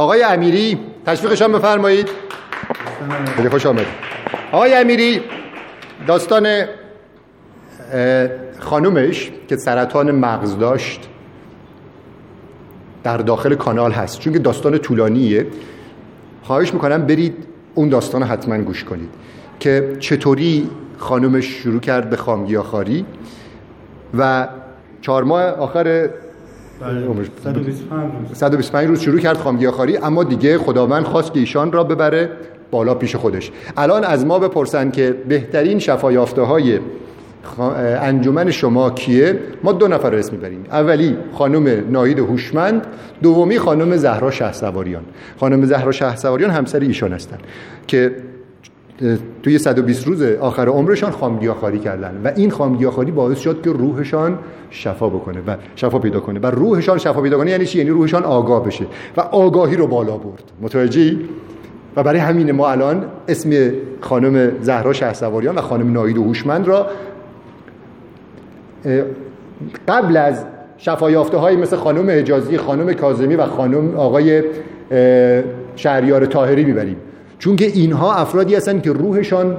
آقای امیری تشویقشان بفرمایید. خیلی خوش آمد آقای امیری داستان خانومش که سرطان مغز داشت در داخل کانال هست. چون که داستان طولانیه. خواهش می‌کنم برید اون داستان حتما گوش کنید که چطوری خانومش شروع کرد به خامگیاخاری و چهار ماه آخر 125 بله. روز. شروع کرد خامگیاخاری اما دیگه خداوند خواست که ایشان را ببره بالا پیش خودش. الان از ما بپرسن که بهترین شفایافته های انجمن شما کیه؟ ما دو نفر اسم می‌بریم. اولی خانم ناهید هوشمند دومی خانم زهرا شهسواریان. خانم زهرا شهسواریان همسر ایشان هستن که توی 120 روز آخر عمرشان خامگیاخواری کردن و این خامگیاخواری باعث شد که روحشان شفا بکنه و شفا پیدا کنه و روحشان شفا پیدا کنه یعنی چی؟ یعنی روحشان آگاه بشه و آگاهی رو بالا برد. متوجهی؟ و برای همین ما الان اسم خانم زهرا شهسواریان و خانم ناید و هوشمند را قبل از شفایافته های مثل خانم حجازی خانم کاظمی و خانم آقای شهریار تاهری می‌بریم. چون که اینها افرادی هستن که روحشان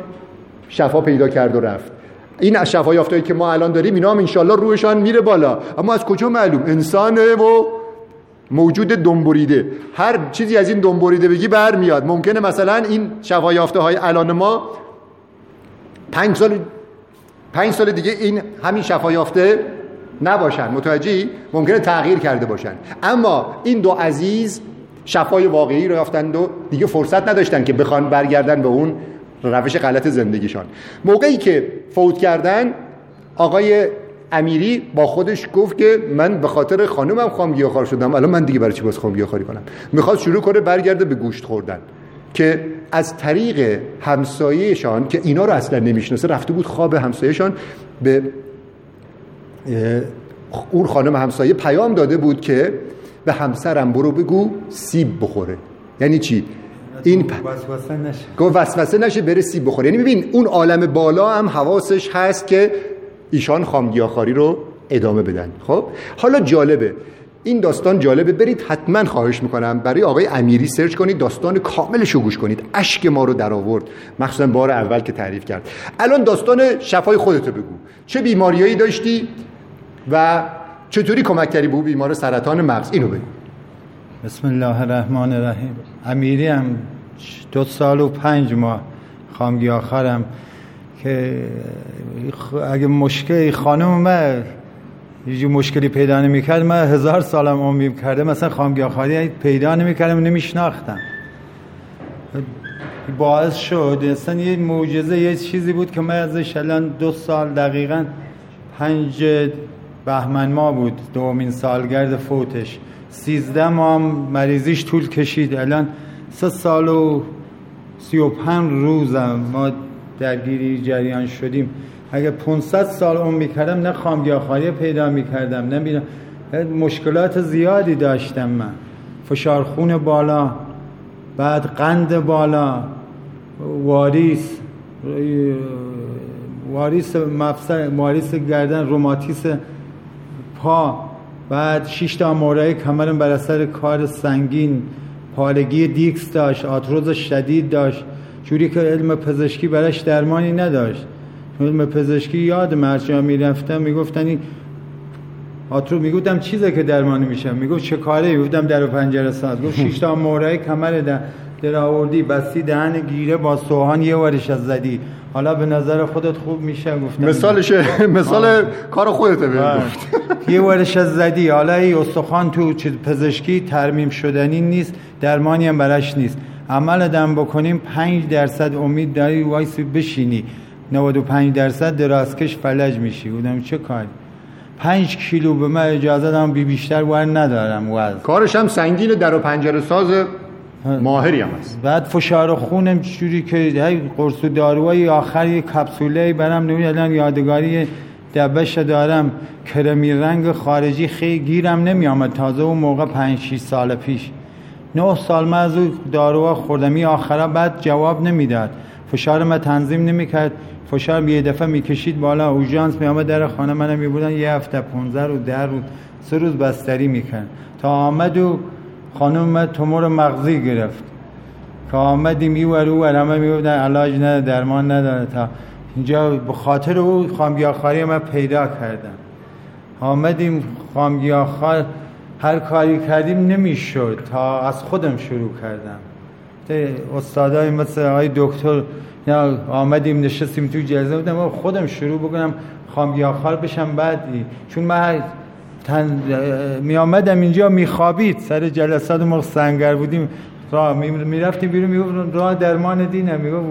شفا پیدا کرد و رفت. این شفا که ما الان داریم اینا هم انشالله روحشان میره بالا. اما از کجا معلوم؟ انسانه و موجود دنبریده. هر چیزی از این دنبریده بگی برمیاد. ممکنه مثلا این شفا های الان ما پنج سال پنج سال دیگه این همین شفا یافته نباشن. متوجهی؟ ممکنه تغییر کرده باشن. اما این دو عزیز شفای واقعی رو یافتند و دیگه فرصت نداشتن که بخوان برگردن به اون روش غلط زندگیشان. موقعی که فوت کردن آقای امیری با خودش گفت که من به خاطر خانومم خام گیاهخوار شدم. الان من دیگه برای چی باز خام گیاهخواری کنم؟ می‌خواد شروع کنه برگرده به گوشت خوردن. که از طریق همسایهشان که اینا رو اصلا نمی‌شناسه رفته بود خواب همسایهشان به اون خانم همسایه پیام داده بود که به همسرم برو بگو سیب بخوره. یعنی چی؟ این پ... وسوسه نشه. وسوسه نشه بره سیب بخوره. یعنی ببین اون عالم بالا هم حواسش هست که ایشان خامگیاخاری رو ادامه بدن. خب؟ حالا جالبه. این داستان جالبه. برید حتما خواهش می‌کنم برای آقای امیری سرچ کنید داستان کاملش رو گوش کنید. اشک ما رو در آورد. مخصوصا بار اول که تعریف کرد. الان داستان شفای خودتو بگو. چه بیماریایی داشتی و چطوری کمک کردی به بیمار سرطان مغز؟ اینو بگو. بسم الله الرحمن الرحیم. امیری هم دو سال و پنج ماه. خامگی آخرم. که اگه مشکل خانم من یه مشکلی پیدا نمی‌کرد من هزار سالم عمر کرده مثلا خامگیاخواری پیدا نمی‌کردم نمیشناختم. باعث شد. اصلا یه معجزه یه چیزی بود که من ازش الان دو سال دقیقا پنج بهمن ما بود دومین سالگرد فوتش. سیزده ماه مریضیش طول کشید. الان سه سال و سی و پنج روزم ما درگیری جریان شدیم. اگه 500 سال عمر می‌کردم نه خامگیاخواری پیدا می‌کردم نه مشکلات زیادی داشتم من. فشار خون بالا بعد قند بالا واریس واریس مفصل واریس گردن روماتیس بعد شش تا مورای کمرم بر اثر کار سنگین پالگی دیکس داشت آتروز شدید داشت. جوری که علم پزشکی براش درمانی نداشت. علم پزشکی یاد مرچا می‌رفتم می‌گفتن این آترو می‌گفتم چیزه که درمانی میشم. می‌گفت چه کاره؟ گفتم در پنجره ساز. گفت شش تا مورای کمر در در آوردی. بستی دهن گیره با سوهان یه ورش از زدی. حالا به نظر خودت خوب میشه؟ گفتم مثالشه مثال کار خودته گفت. یه ورش از زدی. حالا ای استخوان تو پزشکی ترمیم شدنی نیست. درمانی هم براش نیست. عمل دم بکنیم 5 درصد امید داری وایسی بشینی. 95 درصد درازکش فلج میشی. بودم چه کاری؟ 5 کیلو به من اجازه دارم بی بیشتر ور ندارم وزن کارش هم سنگین در و پنجره ساز ماهری هم هست. بعد فشار خونم جوری که هی قرص و داروهای آخر یه کپسوله برم نمی الان یادگاری دبش دارم. کرمی رنگ خارجی خیلی گیرم نمی آمد تازه اون موقع 5 6 سال پیش. نه سال من از اون داروها خوردم. آخرا بعد جواب نمی‌داد. فشار من تنظیم نمی‌کرد. فشار یه دفعه می‌کشید بالا. اوژانس میامد در خانه منم. میبودن یه هفته 15 رو در رو سه روز بستری می‌کرد. تا آمد و خانم تومور مغزی گرفت. که آمدیم این ور او همه می‌گفتن علاج نه درمان نداره. تا اینجا به خاطر او خامگیاخاری من پیدا کردم. آمدیم خامگیاخار هر کاری کردیم نمی‌شد. تا از خودم شروع کردم. استادای مثل آقای دکتر یا آمدیم نشستیم تو جلسه. بودم خودم شروع بکنم خامگیاخار بشم بعدی چون من تن... می آمدم اینجا میخوابید سر جلسات ما سنگر بودیم. راه می‌رفتیم بیرون می‌گفت راه درمان دینه می‌گفت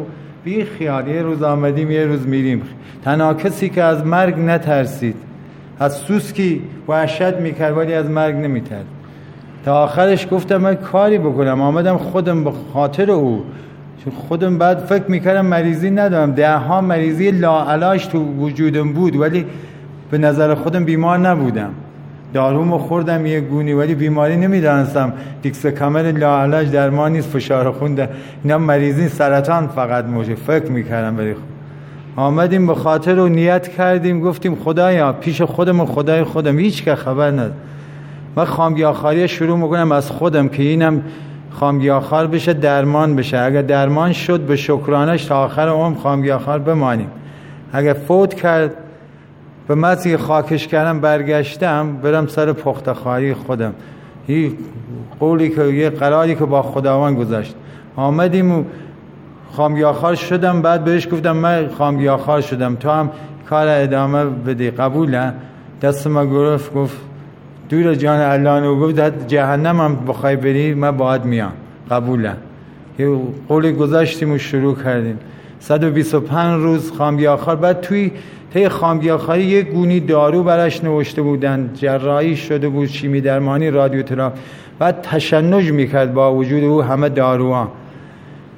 بی خیال یه روز آمدیم یه روز میریم. تنها کسی که از مرگ نترسید. از سوسکی وحشت می‌کرد ولی از مرگ نمیترد تا آخرش گفتم من کاری بکنم. آمدم خودم به خاطر او. چون خودم بعد فکر می‌کردم مریضی ندارم. ده ها مریضی لاعلاج تو وجودم بود ولی به نظر خودم بیمار نبودم. دارومو خوردم یه گونی ولی بیماری نمی‌دانستم. دیکس کامل لاعلاج درمان نیست فشار خون. اینا مریضی سرطان فقط موجه. فکر می‌کردم ولی آمدیم به خاطر رو نیت کردیم گفتیم خدایا پیش خودم و خدای خودم. هیچ که خبر ندارم من خامگیاخاری شروع می‌کنم از خودم که اینم خامگیاخار بشه درمان بشه. اگر درمان شد به شکرانش تا آخر عمر خامگیاخار بمانیم. اگر فوت کرد به مسی خاکش کردم برگشتم برم سر پختخاری خودم. این قولی که یه قراری که با خداوند گذاشت آمدیم و خامگیاخار شدم. بعد بهش گفتم من خامگیاخار شدم. تو هم کار ادامه بدی. قبوله دست ما گرفت گفت دور جان الله و گفت جهنم هم بخوای بری من باید میام. قبوله یه قولی گذاشتیم و شروع کردیم. 125 روز خامگیاخار بعد توی طی خامگیاخاری یک گونی دارو برش نوشته بودن. جراحی شده بود شیمی درمانی رادیوتراپی بعد تشنج می‌کرد با وجود او همه داروها.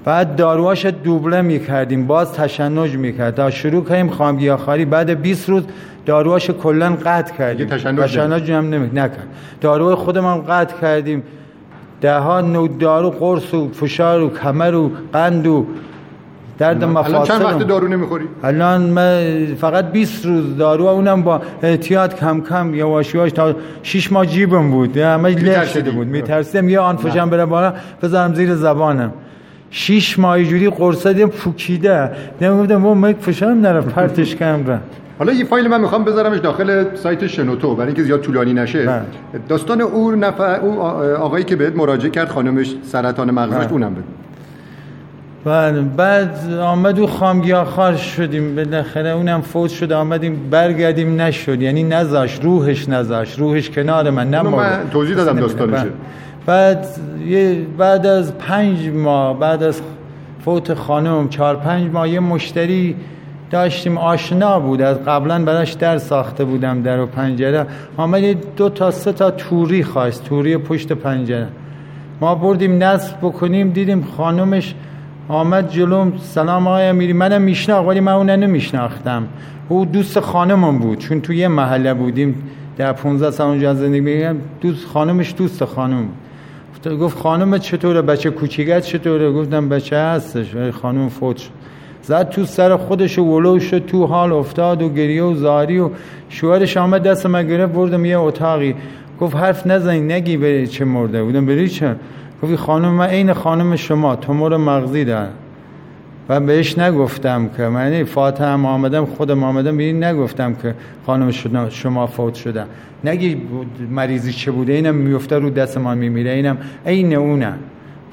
بعد داروهاش دوبله می‌کردیم. باز تشنج می‌کرد. تا شروع کردیم خامگیاخاری بعد 20 روز داروهاش کلا قطع کردیم. تشنج هم نمی نکرد. داروهای خودم هم قطع کردیم. ده ها نوع دارو قرص و فشار و کمر و قند و درد مفاصل الان چند وقت دارو نمی‌خوری؟ الان من فقط 20 روز دارو اونم با احتیاط کم کم یواش یواش تا 6 ماه جیبم بود. همه له شده بود. میترسیدم یه آن فشم بره بالا بذارم زیر زبانم. شیش ماه جوری قرصه دیم پوکیده. نمی‌گفتم با من فشارم نره پرتش کنم را حالا یه فایل من می‌خوام بذارمش داخل سایت شنوتو برای اینکه زیاد طولانی نشه. بله. داستان او نفر او آقایی که بهت مراجعه کرد خانمش سرطان مغزش بله. اونم بگو بعد بله، بعد آمد و خامگیاخار شدیم. بالاخره اونم فوت شد آمدیم برگردیم نشد. یعنی نذاش روحش نذاش روحش کنار من نه من توضیح دادم داستانشه. بعد بعد از پنج ماه بعد از فوت خانم چهار پنج ماه یه مشتری داشتیم آشنا بود. از قبلا براش در ساخته بودم در و پنجره. آمد دو تا سه تا توری خواست توری پشت پنجره. ما بردیم نصب بکنیم دیدیم خانمش آمد جلوم سلام آقای امیری منم میشناخت ولی من اون نمیشناختم. او دوست خانمم بود چون توی یه محله بودیم. در 15 سال اونجا زندگی میگم دوست خانمش دوست خانم گفت خانم چطوره؟ بچه کوچیکت چطوره؟ گفتم بچه هستش. خانم فوت شد. زد تو سر خودش و ولو شد تو حال افتاد و گریه و زاری و شوهرش آمد دست من گرفت بردم یه اتاقی. گفت حرف نزنی نگی به چه مرده. بودم بری چه؟ گفت خانم من عین خانم شما تومور مغزی دارم و بهش نگفتم که من فاتح هم آمدم خودم آمدم به نگفتم که خانم شما فوت شدن نگی مریضی چه بوده؟ اینم میفته رو دست من میمیره. اینم عین اونه.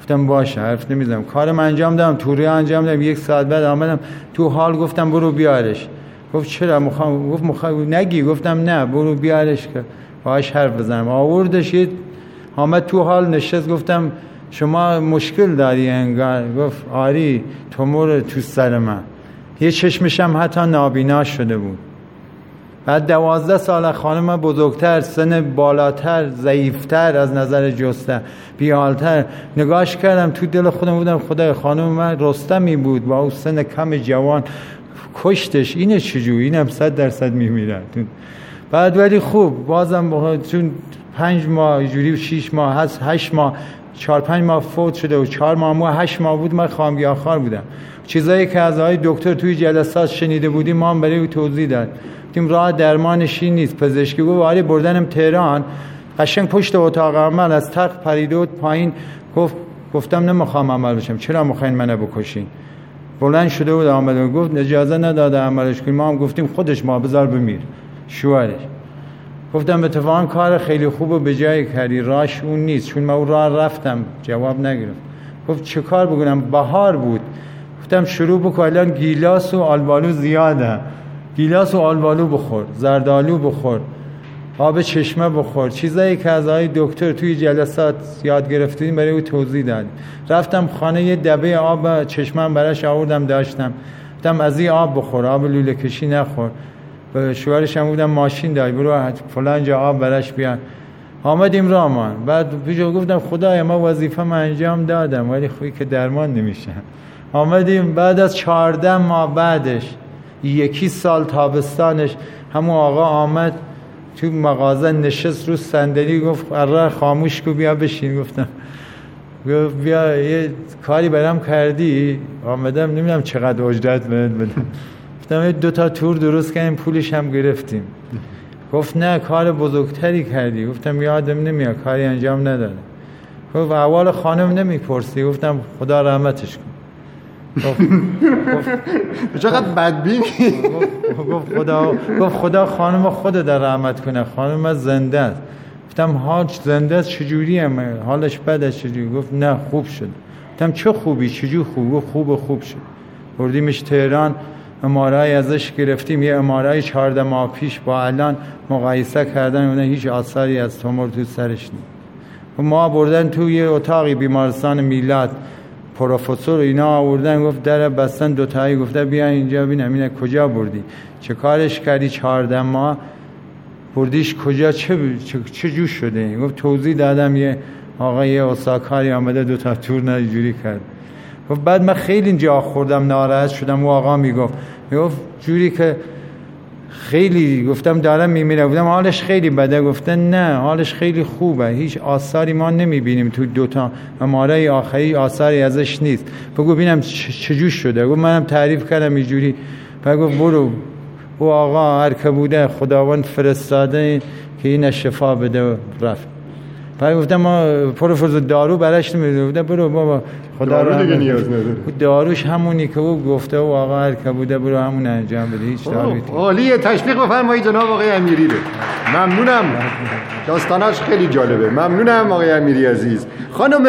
گفتم باشه حرف نمی‌زنم. کارم انجام دادم توری انجام دادم یک ساعت بعد آمدم تو حال گفتم برو بیارش. گفت چرا؟ مخوام گفت مخوام نگی گفتم نه برو بیارش که باش حرف بزنم. آوردش آمد تو حال نشست گفتم شما مشکل داری انگار. گفت آری تومور تو سر من. یه چشمشم حتی نابینا شده بود. بعد دوازده سال خانم بزرگتر سن بالاتر ضعیفتر از نظر جسته بیالتر نگاش کردم تو دل خودم بودم خدای خانم من رستمی بود با اون سن کم جوان. کشتش اینه چجور اینم صد درصد میمیره. بعد ولی خوب بازم چون پنج ماه جوری شیش ماه هست هشت ماه چهار پنج ماه فوت شده و چهار ماه ماه هشت ماه بود من آخر بودم. چیزایی که از آقای دکتر توی جلسات شنیده بودیم ما هم برای توضیح داد. تیم راه درمانش نیست. پزشکی گفت ولی بردنم تهران. قشنگ پشت اتاق عمل از تخت پریده پایین گفت گفتم نمی‌خوام عمل بشم. چرا می‌خواین منو بکشین؟ بلند شده بود آمده گفت اجازه نداده عملش کنیم ما هم گفتیم خودش ما بذار بمیر. شوهرش. گفتم اتفاقا کار خیلی خوب و به جای کردی. راش اون نیست. چون من اون راه رفتم. جواب نگرفت. گفت چه کار بکنم؟ بهار بود. گفتم شروع بکن. الان گیلاس و آلبالو زیاده گیلاس و آلبالو بخور زردالو بخور آب چشمه بخور. چیزایی که از آقای دکتر توی جلسات یاد گرفتیم برای او توضیح دادیم رفتم خانه یه دبه آب چشمه براش آوردم داشتم. گفتم از این آب بخور آب لوله کشی نخور. به شوهرش هم بودم ماشین داری برو فلان جا آب براش بیان آمدیم رامان بعد بیجا گفتم خدای ما وظیفه ما انجام دادم ولی خوبی که درمان نمیشه. آمدیم بعد از چهارده ماه بعدش یکی سال تابستانش. همون آقا آمد تو مغازه نشست رو صندلی گفت اره خاموش کو بیا بشین. گفتم گفت بیا یه کاری برام کردی؟ آمدم نمی‌دونم چقدر اجرت بهت بدم گفتم دو تا تور درست کردیم پولش هم گرفتیم. گفت نه کار بزرگتری کردی. گفتم یادم نمیاد کاری انجام نداده گفت اول خانم نمی‌پرسی. گفتم خدا رحمتش کن چقدر بدبینی گفت خدا گفت خدا خانم خود در رحمت کنه. خانم زنده است. گفتم حاج زنده است چجوری حالش بده چجوری؟ گفت نه خوب شد. گفتم چه خوبی؟ چجور خوب؟ خوب خوب شد. بردیمش تهران امارای ازش گرفتیم. یه امارای چهارده ماه پیش با الان مقایسه کردن. اونه هیچ آثاری از تومور تو سرش نیست. ما بردن توی اتاقی بیمارستان میلاد. پروفسور اینا آوردن گفت در بستن دو تایی گفته بیا اینجا ببینم اینه کجا بردی. چه کارش کردی؟ چهارده ماه بردیش کجا؟ چه, چه, جوش شده؟ گفت توضیح دادم یه آقای اوساکاری آمده دو تا تور نه کرد. گفت بعد من خیلی جا خوردم ناراحت شدم و آقا می‌گفت. می‌گفت جوری که خیلی گفتم دارم میمیره. بودم حالش خیلی بده. گفته نه حالش خیلی خوبه. هیچ آثاری ما نمی‌بینیم تو دوتا اماره آخری آثاری ازش نیست. بگو بینم چجوش شده. گفت منم تعریف کردم اینجوری. بگو برو. او آقا هر که بوده خداوند فرستاده که این شفا بده رفت. بعد گفتم ما پروفسور دارو براش نمیده برو بابا. خدا دارو دیگه نیاز نداره. داروش همونی که او گفته و آقا هر که بوده برو همون انجام بده. هیچ داروی عالیه تشویق بفرمایید جناب آقای امیری رو. ممنونم. داستاناش خیلی جالبه. ممنونم آقای امیری عزیز. خانم